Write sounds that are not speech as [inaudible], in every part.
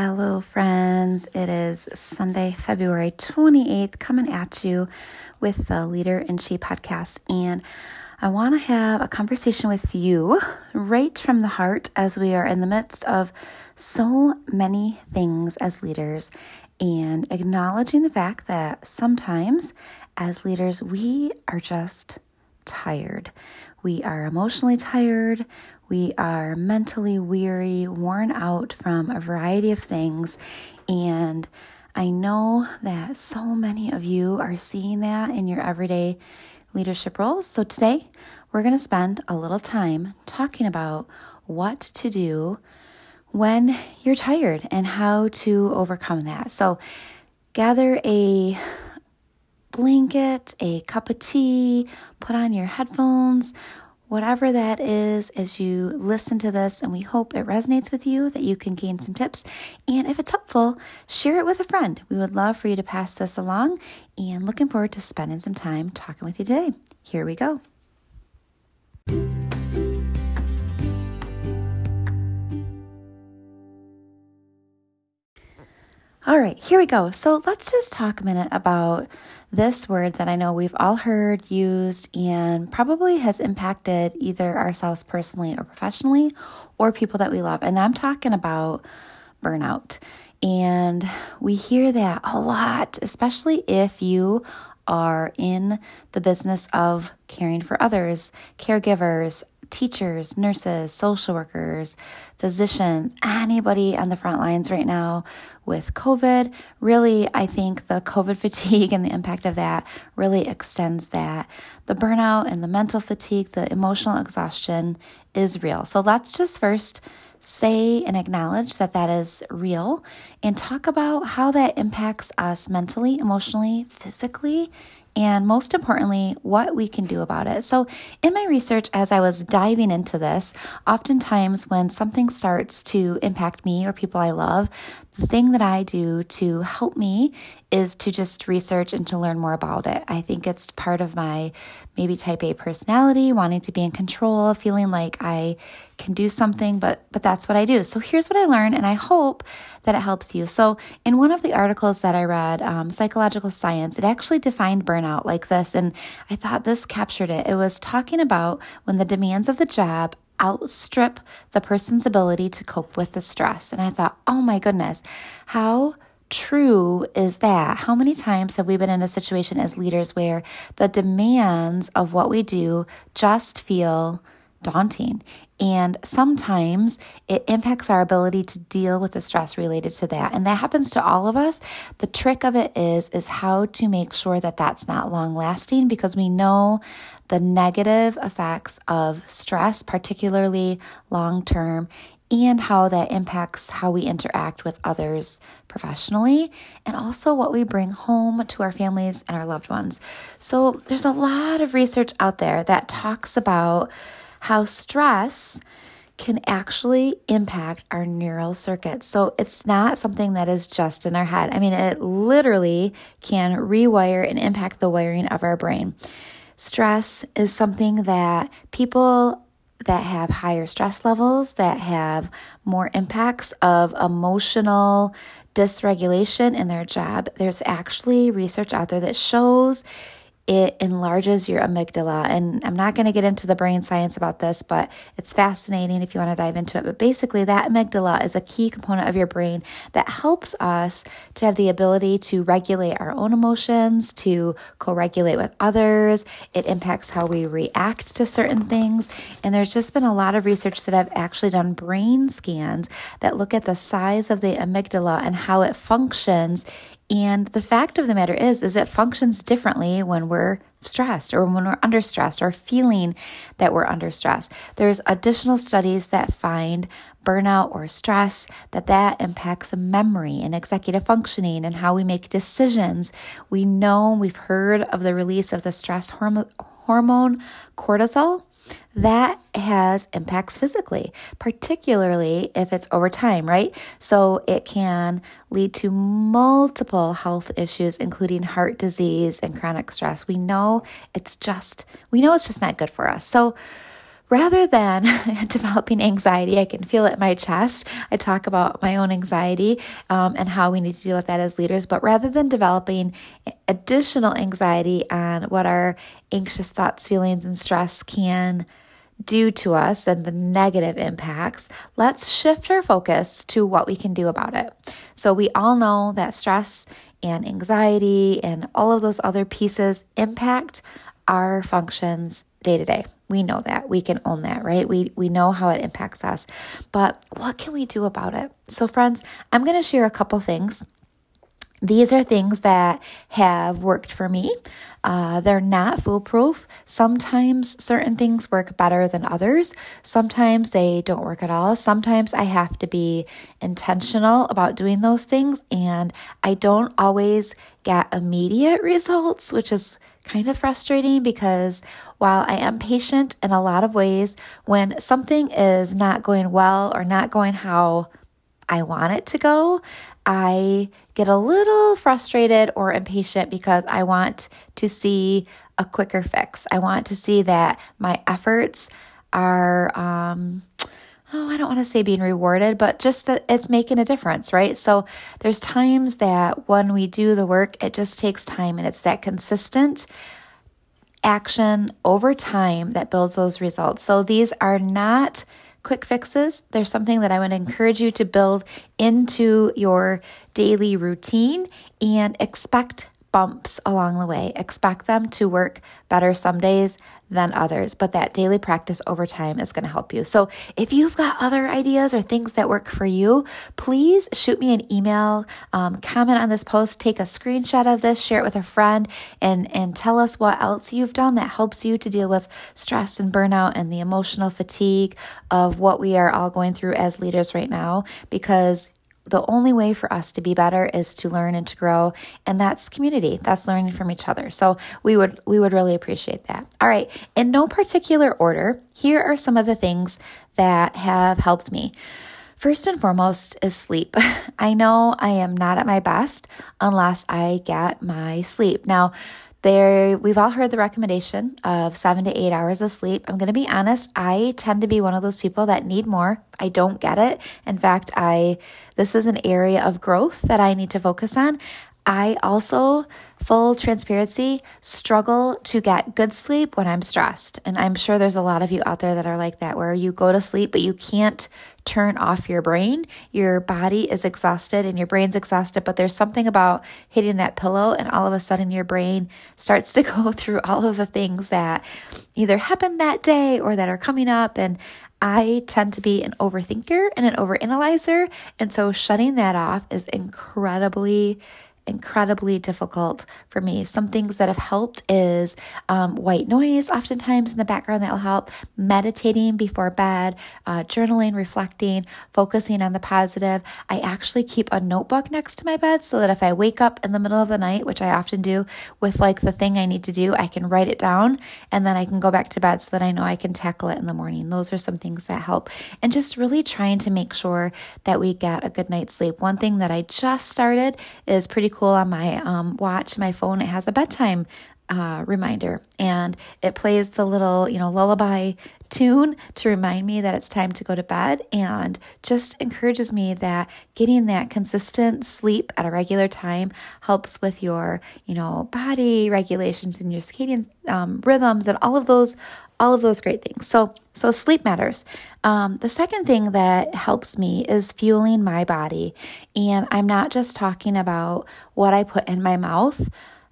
Hello, friends. It is Sunday, February 28th, coming at you with the Leader in She podcast. And I want to have a conversation with you right from the heart as we are in the midst of so many things as leaders and acknowledging the fact that sometimes as leaders, we are just tired. We are emotionally tired. We are mentally weary, worn out from a variety of things. And I know that so many of you are seeing that in your everyday leadership roles. So today, we're going to spend a little time talking about what to do when you're tired and how to overcome that. So, gather a blanket, a cup of tea, put on your headphones, whatever that is as you listen to this and we hope it resonates with you that you can gain some tips. And if it's helpful share it with a friend. We would love for you to pass this along and looking forward to spending some time talking with you today. Here we go all right here we go so let's just talk a minute about this word that I know we've all heard used and probably has impacted either ourselves personally or professionally or people that we love. And I'm talking about burnout. And we hear that a lot, especially if you are in the business of caring for others, caregivers, teachers, nurses, social workers, physicians, anybody on the front lines right now with COVID. Really, I think the COVID [laughs] fatigue and the impact of that really extends that. The burnout and the mental fatigue, the emotional exhaustion is real. So let's just first say and acknowledge that that is real and talk about how that impacts us mentally, emotionally, physically, and most importantly, what we can do about it. So, in my research, as I was diving into this, oftentimes when something starts to impact me or people I love, the thing that I do to help me is to just research and to learn more about it. I think it's part of my maybe type A personality, wanting to be in control, feeling like I can do something, but but that's what I do. So here's what I learned, and I hope that it helps you. So in one of the articles that I read, um, Psychological Science, it actually defined burnout like this, and I thought this captured it. It was talking about when the demands of the job outstrip the person's ability to cope with the stress. And I thought, oh my goodness, how true is that? How many times have we been in a situation as leaders where the demands of what we do just feel daunting? And sometimes it impacts our ability to deal with the stress related to that. And that happens to all of us. The trick of it is, is how to make sure that that's not long lasting because we know the negative effects of stress, particularly long term, and how that impacts how we interact with others professionally and also what we bring home to our families and our loved ones. So, there's a lot of research out there that talks about how stress can actually impact our neural circuits. So it's not something that is just in our head. I mean, it literally can rewire and impact the wiring of our brain. Stress is something that people that have higher stress levels, that have more impacts of emotional dysregulation in their job, there's actually research out there that shows it enlarges your amygdala. And I'm not going to get into the brain science about this, but it's fascinating if you want to dive into it. But basically, that amygdala is a key component of your brain that helps us to have the ability to regulate our own emotions, to co regulate with others. It impacts how we react to certain things. And there's just been a lot of research that I've actually done brain scans that look at the size of the amygdala and how it functions and the fact of the matter is, is it functions differently when we're stressed or when we're under stress or feeling that we're under stress. There's additional studies that find burnout or stress that that impacts memory and executive functioning and how we make decisions. We know we've heard of the release of the stress hormone cortisol that has impacts physically, particularly if it's over time, right? So it can lead to multiple health issues, including heart disease and chronic stress. We know it's just, we know it's just not good for us. So, rather than [laughs] developing anxiety, I can feel it in my chest. I talk about my own anxiety um, and how we need to deal with that as leaders. But rather than developing additional anxiety on what our anxious thoughts, feelings, and stress can do to us and the negative impacts, let's shift our focus to what we can do about it. So, we all know that stress and anxiety and all of those other pieces impact our functions day to day. We know that. We can own that, right? We we know how it impacts us. But what can we do about it? So friends, I'm going to share a couple things these are things that have worked for me. Uh, they're not foolproof. Sometimes certain things work better than others. Sometimes they don't work at all. Sometimes I have to be intentional about doing those things, and I don't always get immediate results, which is kind of frustrating because while I am patient in a lot of ways, when something is not going well or not going how I want it to go, I get a little frustrated or impatient because I want to see a quicker fix. I want to see that my efforts are, um, oh, I don't want to say being rewarded, but just that it's making a difference, right? So there's times that when we do the work, it just takes time and it's that consistent action over time that builds those results. So these are not quick fixes. There's something that I would encourage you to build into your daily routine and expect bumps along the way. Expect them to work better some days than others, but that daily practice over time is going to help you. So, if you've got other ideas or things that work for you, please shoot me an email, um, comment on this post, take a screenshot of this, share it with a friend, and and tell us what else you've done that helps you to deal with stress and burnout and the emotional fatigue of what we are all going through as leaders right now. Because the only way for us to be better is to learn and to grow and that's community. That's learning from each other. So we would we would really appreciate that. All right. In no particular order here are some of the things that have helped me. First and foremost is sleep. [laughs] I know i am not at my best unless i get my sleep. Now there, we've all heard the recommendation of seven to eight hours of sleep. I'm going to be honest, I tend to be one of those people that need more. I don't get it. In fact, I this is an area of growth that I need to focus on. I also, full transparency, struggle to get good sleep when I'm stressed. And I'm sure there's a lot of you out there that are like that, where you go to sleep, but you can't turn off your brain. Your body is exhausted and your brain's exhausted, but there's something about hitting that pillow, and all of a sudden your brain starts to [laughs] go through all of the things that either happened that day or that are coming up. And I tend to be an overthinker and an overanalyzer. And so shutting that off is incredibly incredibly difficult for me. Some things that have helped is um, white noise, oftentimes in the background, that will help. Meditating before bed, uh, journaling, reflecting, focusing on the positive. I actually keep a notebook next to my bed so that if I wake up in the middle of the night, which I often do, with like the thing I need to do, I can write it down and then I can go back to bed so that I know I can tackle it in the morning. Those are some things that help. And just really trying to make sure that we get a good night's sleep. One thing that I just started is pretty cool on my um, watch, my phone. It has a bedtime uh, reminder and it plays the little, you know, lullaby tune to remind me that it's time to go to bed and just encourages me that getting that consistent sleep at a regular time helps with your, you know, body regulations and your circadian um, rhythms and all of those all of those great things. So, so sleep matters. Um, the second thing that helps me is fueling my body, and I'm not just talking about what I put in my mouth,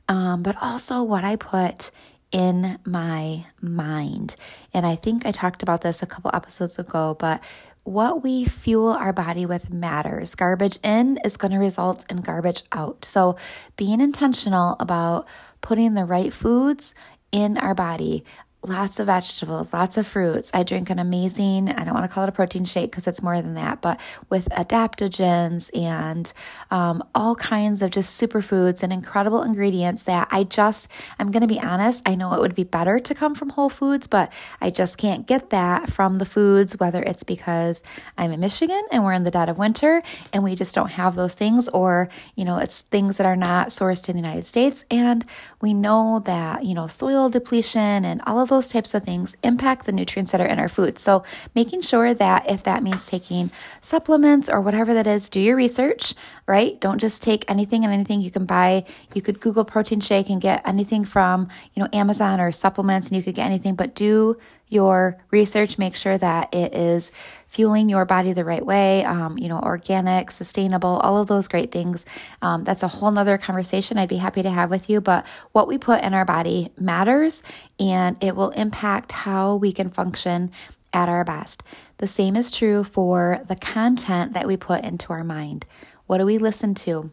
um, but also what I put in my mind. And I think I talked about this a couple episodes ago, but what we fuel our body with matters. Garbage in is going to result in garbage out. So, being intentional about putting the right foods in our body lots of vegetables, lots of fruits. I drink an amazing, I don't want to call it a protein shake because it's more than that, but with adaptogens and um, all kinds of just superfoods and incredible ingredients that I just, I'm going to be honest, I know it would be better to come from whole foods, but I just can't get that from the foods, whether it's because I'm in Michigan and we're in the dead of winter and we just don't have those things, or, you know, it's things that are not sourced in the United States. And we know that, you know, soil depletion and all of those types of things impact the nutrients that are in our food. So, making sure that if that means taking supplements or whatever that is, do your research, right? Don't just take anything and anything you can buy. You could Google protein shake and get anything from, you know, Amazon or supplements and you could get anything, but do your research, make sure that it is fueling your body the right way, um, you know, organic, sustainable, all of those great things. Um, that's a whole nother conversation I'd be happy to have with you. But what we put in our body matters and it will impact how we can function at our best. The same is true for the content that we put into our mind. What do we listen to?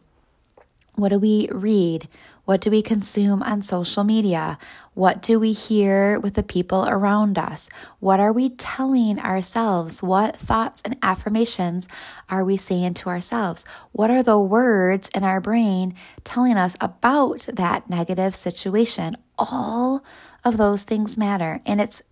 What do we read? What do we consume on social media? What do we hear with the people around us? What are we telling ourselves? What thoughts and affirmations are we saying to ourselves? What are the words in our brain telling us about that negative situation? All of those things matter. And it's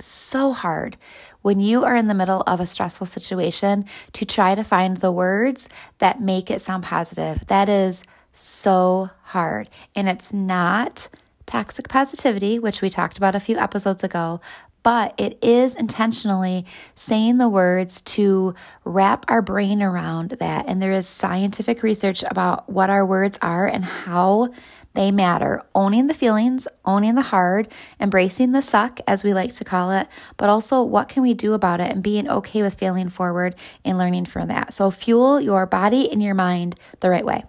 so hard when you are in the middle of a stressful situation to try to find the words that make it sound positive. That is so hard. And it's not toxic positivity, which we talked about a few episodes ago, but it is intentionally saying the words to wrap our brain around that. And there is scientific research about what our words are and how they matter. Owning the feelings, owning the hard, embracing the suck, as we like to call it, but also what can we do about it and being okay with failing forward and learning from that. So fuel your body and your mind the right way.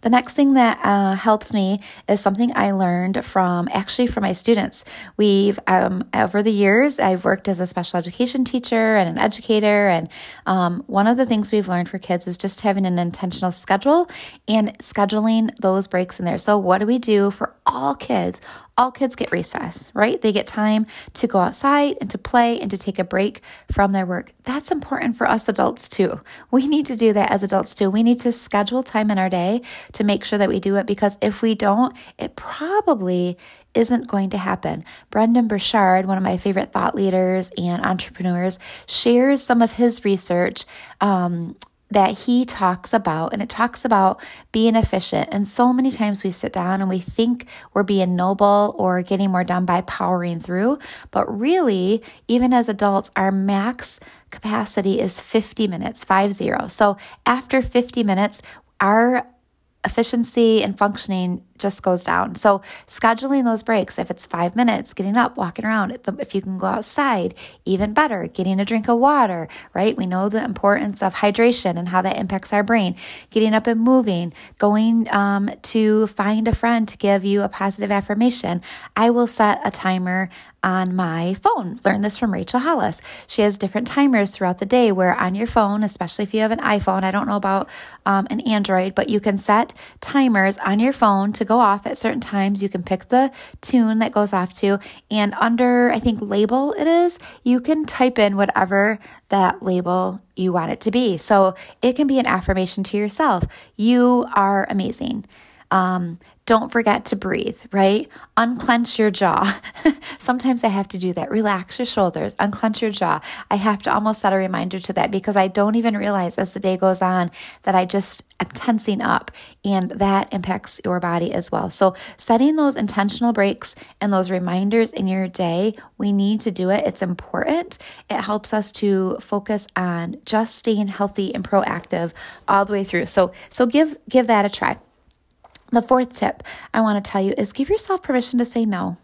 The next thing that uh, helps me is something I learned from actually from my students. We've um, over the years I've worked as a special education teacher and an educator, and um, one of the things we've learned for kids is just having an intentional schedule and scheduling those breaks in there. So what do we do for all kids? All kids get recess, right? They get time to go outside and to play and to take a break from their work. That's important for us adults too. We need to do that as adults too. We need to schedule time in our day to make sure that we do it because if we don't, it probably isn't going to happen. Brendon Burchard, one of my favorite thought leaders and entrepreneurs, shares some of his research um, that he talks about, and it talks about being efficient. And so many times we sit down and we think we're being noble or getting more done by powering through. But really, even as adults, our max capacity is 50 minutes, five zero. So after 50 minutes, our efficiency and functioning just goes down. So, scheduling those breaks, if it's five minutes, getting up, walking around, if you can go outside, even better, getting a drink of water, right? We know the importance of hydration and how that impacts our brain. Getting up and moving, going um, to find a friend to give you a positive affirmation. I will set a timer on my phone. Learn this from Rachel Hollis. She has different timers throughout the day where on your phone, especially if you have an iPhone, I don't know about um, an Android, but you can set timers on your phone to go off at certain times. You can pick the tune that goes off to, and under, I think, label it is, you can type in whatever that label you want it to be. So it can be an affirmation to yourself. You are amazing. Um, don't forget to breathe, right? Unclench your jaw. [laughs] Sometimes I have to do that. Relax your shoulders, unclench your jaw. I have to almost set a reminder to that because I don't even realize as the day goes on that I just am tensing up and that impacts your body as well. So, setting those intentional breaks and those reminders in your day, we need to do it. It's important. It helps us to focus on just staying healthy and proactive all the way through. So, so give give that a try. The fourth tip I want to tell you is give yourself permission to say no.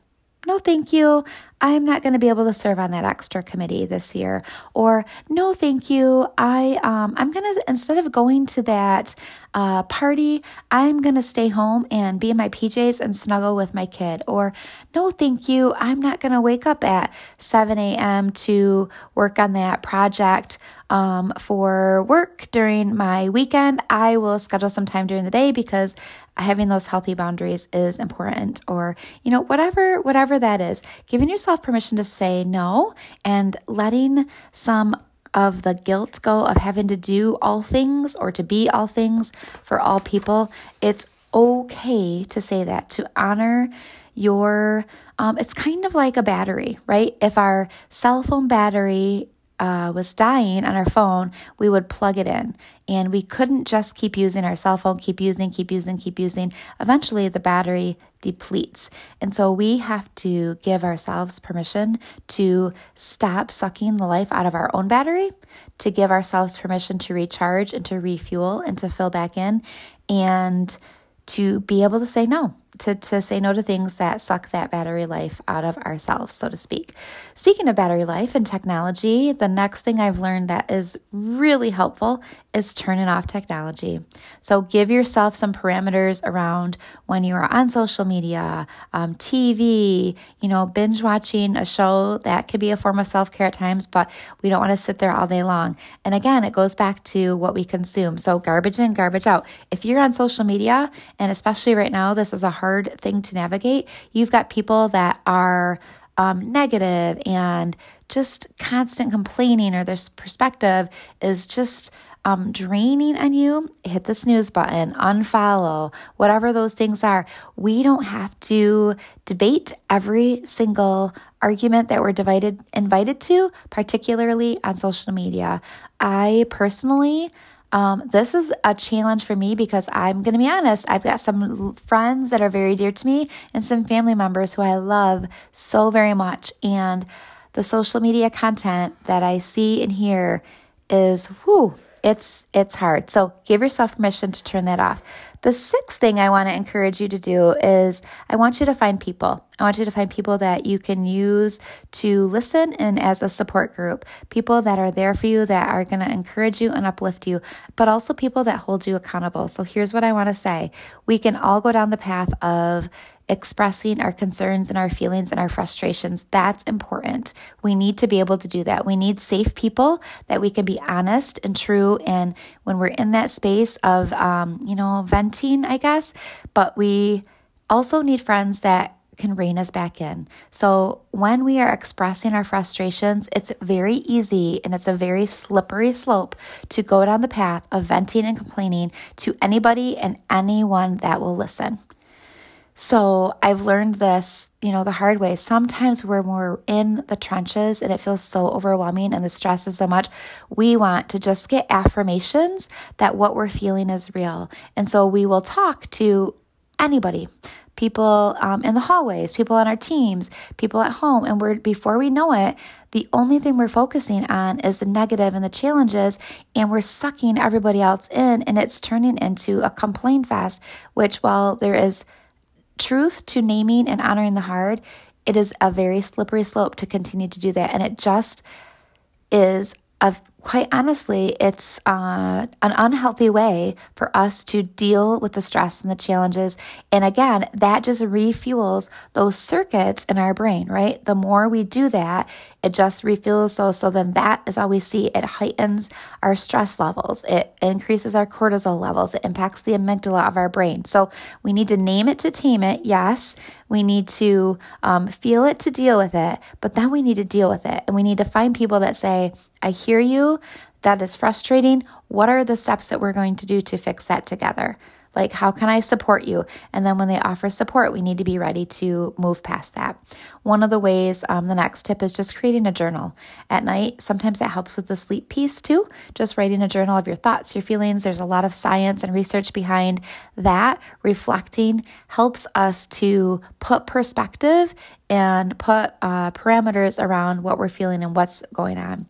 No, thank you. I'm not going to be able to serve on that extra committee this year. Or no, thank you. I um, I'm going to instead of going to that uh, party, I'm going to stay home and be in my PJs and snuggle with my kid. Or no, thank you. I'm not going to wake up at 7 a.m. to work on that project um, for work during my weekend. I will schedule some time during the day because having those healthy boundaries is important or you know whatever whatever that is giving yourself permission to say no and letting some of the guilt go of having to do all things or to be all things for all people it's okay to say that to honor your um, it's kind of like a battery right if our cell phone battery uh, was dying on our phone, we would plug it in. And we couldn't just keep using our cell phone, keep using, keep using, keep using. Eventually, the battery depletes. And so we have to give ourselves permission to stop sucking the life out of our own battery, to give ourselves permission to recharge and to refuel and to fill back in, and to be able to say no to, to say no to things that suck that battery life out of ourselves, so to speak. Speaking of battery life and technology, the next thing I've learned that is really helpful is turning off technology. So give yourself some parameters around when you are on social media, um, TV, you know, binge watching a show that could be a form of self care at times, but we don't want to sit there all day long. And again, it goes back to what we consume. So garbage in, garbage out. If you're on social media, and especially right now, this is a hard thing to navigate, you've got people that are um, negative and just constant complaining or their perspective is just um, draining on you, hit the snooze button, unfollow, whatever those things are. We don't have to debate every single argument that we're divided invited to, particularly on social media. I personally um, this is a challenge for me because I'm going to be honest, I've got some friends that are very dear to me and some family members who I love so very much. And the social media content that I see and hear is, whoo, it's it's hard. So give yourself permission to turn that off. The sixth thing I want to encourage you to do is I want you to find people. I want you to find people that you can use to listen and as a support group. People that are there for you, that are going to encourage you and uplift you, but also people that hold you accountable. So here's what I want to say. We can all go down the path of expressing our concerns and our feelings and our frustrations. That's important. We need to be able to do that. We need safe people that we can be honest and true. And when we're in that space of, um, you know, venting, I guess, but we also need friends that can rein us back in. So, when we are expressing our frustrations, it's very easy and it's a very slippery slope to go down the path of venting and complaining to anybody and anyone that will listen. So I've learned this, you know, the hard way. Sometimes we're more in the trenches and it feels so overwhelming and the stress is so much, we want to just get affirmations that what we're feeling is real. And so we will talk to anybody, people um, in the hallways, people on our teams, people at home. And we're, before we know it, the only thing we're focusing on is the negative and the challenges, and we're sucking everybody else in, and it's turning into a complaint fest, which while there is truth to naming and honoring the hard, it is a very slippery slope to continue to do that. And it just is of quite honestly, it's uh, an unhealthy way for us to deal with the stress and the challenges. And again, that just refuels those circuits in our brain, right? The more we do that, it just refuels those. So then that is all we see. It heightens our stress levels, it increases our cortisol levels, it impacts the amygdala of our brain. So we need to name it to tame it, yes. We need to um, feel it to deal with it, but then we need to deal with it. And we need to find people that say, I hear you. That is frustrating. What are the steps that we're going to do to fix that together? Like, how can I support you? And then when they offer support, we need to be ready to move past that. One of the ways, um, the next tip is just creating a journal at night. Sometimes that helps with the sleep piece too. Just writing a journal of your thoughts, your feelings. There's a lot of science and research behind that. Reflecting helps us to put perspective and put uh, parameters around what we're feeling and what's going on.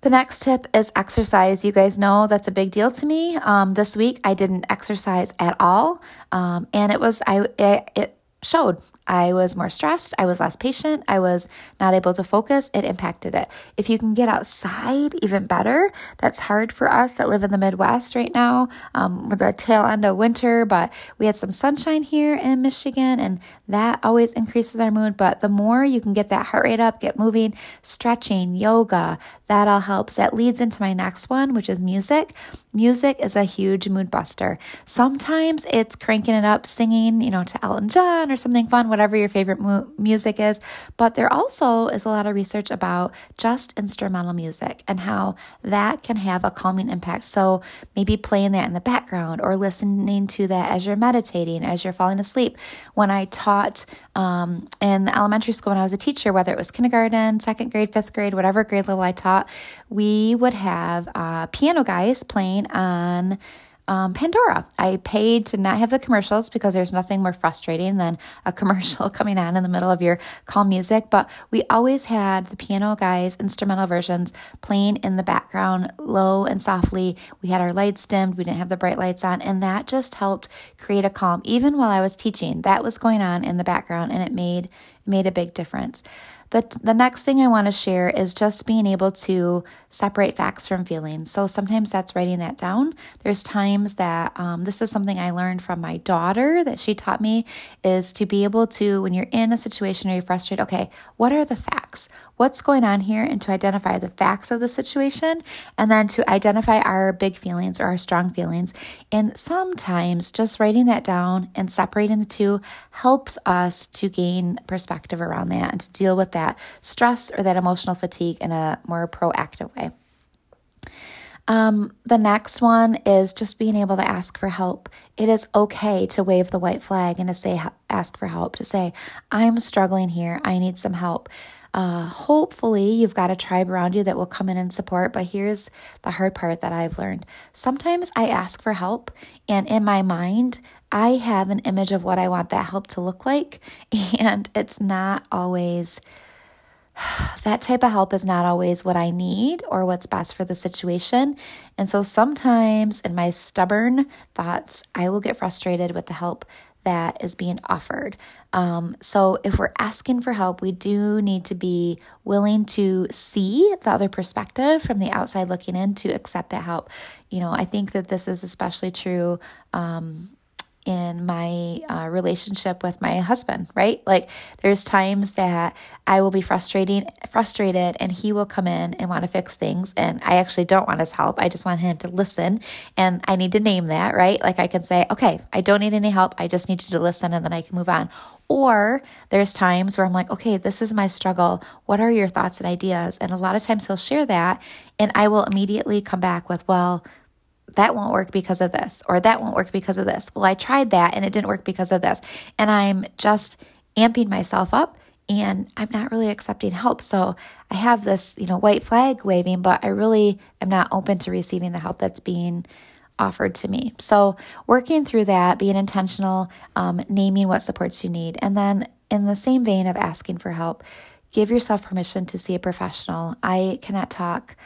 The next tip is exercise. You guys know that's a big deal to me. Um, this week I didn't exercise at all, um, and it was I it, it showed. I was more stressed. I was less patient. I was not able to focus. It impacted it. If you can get outside, even better. That's hard for us that live in the Midwest right now um, with the tail end of winter, but we had some sunshine here in Michigan, and that always increases our mood. But the more you can get that heart rate up, get moving, stretching, yoga, that all helps. That leads into my next one, which is music. Music is a huge mood buster. Sometimes it's cranking it up, singing, you know, to Elton John or something fun, whatever your favorite mu- music is. But there also is a lot of research about just instrumental music and how that can have a calming impact. So maybe playing that in the background or listening to that as you're meditating, as you're falling asleep. When I taught um, in the elementary school when I was a teacher, whether it was kindergarten, second grade, fifth grade, whatever grade level I taught, we would have uh, piano guys playing on um, Pandora. I paid to not have the commercials because there's nothing more frustrating than a [laughs] commercial coming on in the middle of your calm music. But we always had the piano guys' instrumental versions playing in the background, low and softly. We had our lights dimmed, we didn't have the bright lights on, and that just helped create a calm. Even while I was teaching, that was going on in the background, and it made made a big difference. The, the next thing I want to share is just being able to separate facts from feelings. So sometimes that's writing that down. There's times that um, this is something I learned from my daughter that she taught me is to be able to, when you're in a situation or you're frustrated, okay, what are the facts? What's going on here? And to identify the facts of the situation and then to identify our big feelings or our strong feelings. And sometimes just writing that down and separating the two helps us to gain perspective around that and to deal with that stress or that emotional fatigue in a more proactive way. Um, the next one is just being able to ask for help. It is okay to wave the white flag and to say, ask for help, to say, I'm struggling here. I need some help. Uh, hopefully, you've got a tribe around you that will come in and support. But here's the hard part that I've learned. Sometimes I ask for help, and in my mind, I have an image of what I want that help to look like, [laughs] and it's not always [sighs] that type of help is not always what I need or what's best for the situation. And so sometimes in my stubborn thoughts, I will get frustrated with the help that is being offered. Um, so if we're asking for help, we do need to be willing to see the other perspective from the outside looking in to accept that help. You know, I think that this is especially true. Um, in my uh, relationship with my husband, right? Like there's times that I will be frustrating, frustrated, and he will come in and want to fix things, and I actually don't want his help. I just want him to listen, and I need to name that, right? Like I can say, okay, I don't need any help. I just need you to listen, and then I can move on. Or there's times where I'm like, okay, this is my struggle. What are your thoughts and ideas? And a lot of times he'll share that, and I will immediately come back with, well, that won't work because of this, or that won't work because of this. Well, I tried that and it didn't work because of this. And I'm just amping myself up and I'm not really accepting help. So I have this, you know, white flag waving, but I really am not open to receiving the help that's being offered to me. So working through that, being intentional, um, naming what supports you need. And then in the same vein of asking for help, give yourself permission to see a professional. I cannot talk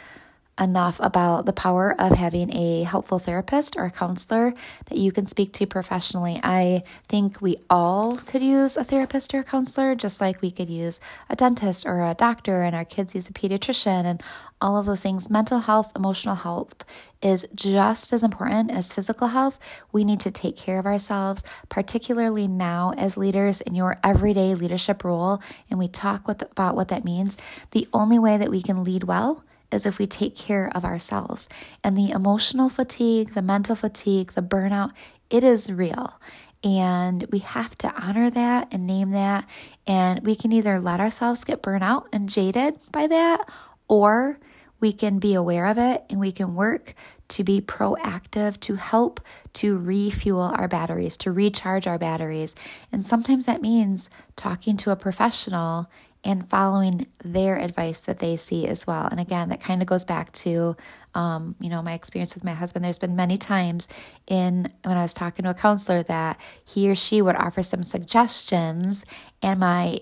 enough about the power of having a helpful therapist or a counselor that you can speak to professionally. I think we all could use a therapist or a counselor, just like we could use a dentist or a doctor, and our kids use a pediatrician, and all of those things. Mental health, emotional health is just as important as physical health. We need to take care of ourselves, particularly now as leaders in your everyday leadership role. And we talk with, about what that means. The only way that we can lead well is if we take care of ourselves. And the emotional fatigue, the mental fatigue, the burnout, it is real. And we have to honor that and name that. And we can either let ourselves get burnt out and jaded by that, or we can be aware of it and we can work to be proactive to help to refuel our batteries, to recharge our batteries. And sometimes that means talking to a professional and following their advice that they see as well. And again, that kind of goes back to, um, you know, my experience with my husband. There's been many times in when I was talking to a counselor that he or she would offer some suggestions, and my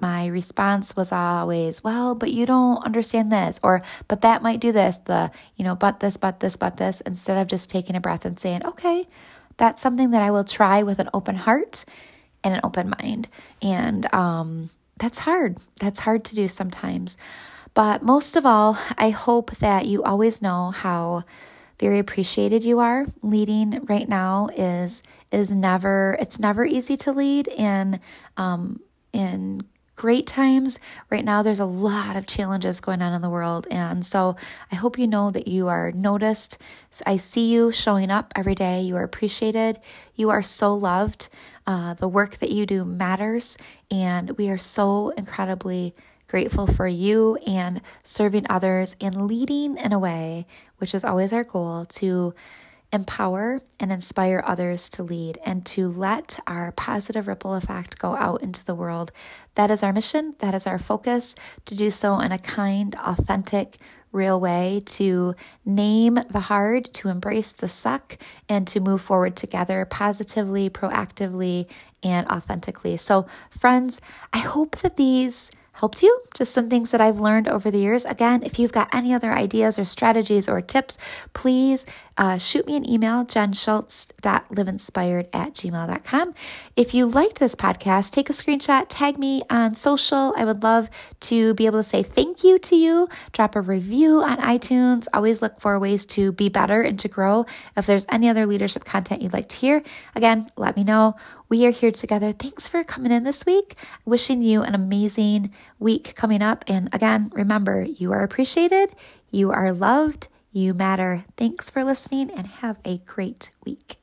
my response was always, well, but you don't understand this, or but that might do this, the, you know, but this, but this, but this, instead of just taking a breath and saying, okay, that's something that I will try with an open heart and an open mind. And um, that's hard. That's hard to do sometimes. But most of all, I hope that you always know how very appreciated you are. Leading right now is is never it's never easy to lead in um, in great times. Right now, there's a lot of challenges going on in the world. And so I hope you know that you are noticed. I see you showing up every day. You are appreciated. You are so loved. Uh, the work that you do matters. And we are so incredibly grateful for you and serving others and leading in a way, which is always our goal, to empower and inspire others to lead and to let our positive ripple effect go out into the world. That is our mission. That is our focus to do so in a kind, authentic, real way to name the hard, to embrace the suck, and to move forward together positively, proactively, and authentically. So, friends, I hope that these helped you. Just some things that I've learned over the years. Again, if you've got any other ideas or strategies or tips, please uh, shoot me an email, jenschultz.liveinspired at gmail.com. If you liked this podcast, take a screenshot, tag me on social. I would love to be able to say thank you to you. Drop a review on iTunes. Always look for ways to be better and to grow. If there's any other leadership content you'd like to hear, again, let me know. We are here together. Thanks for coming in this week. Wishing you an amazing week coming up. And again, remember, you are appreciated, you are loved, you matter. Thanks for listening and have a great week.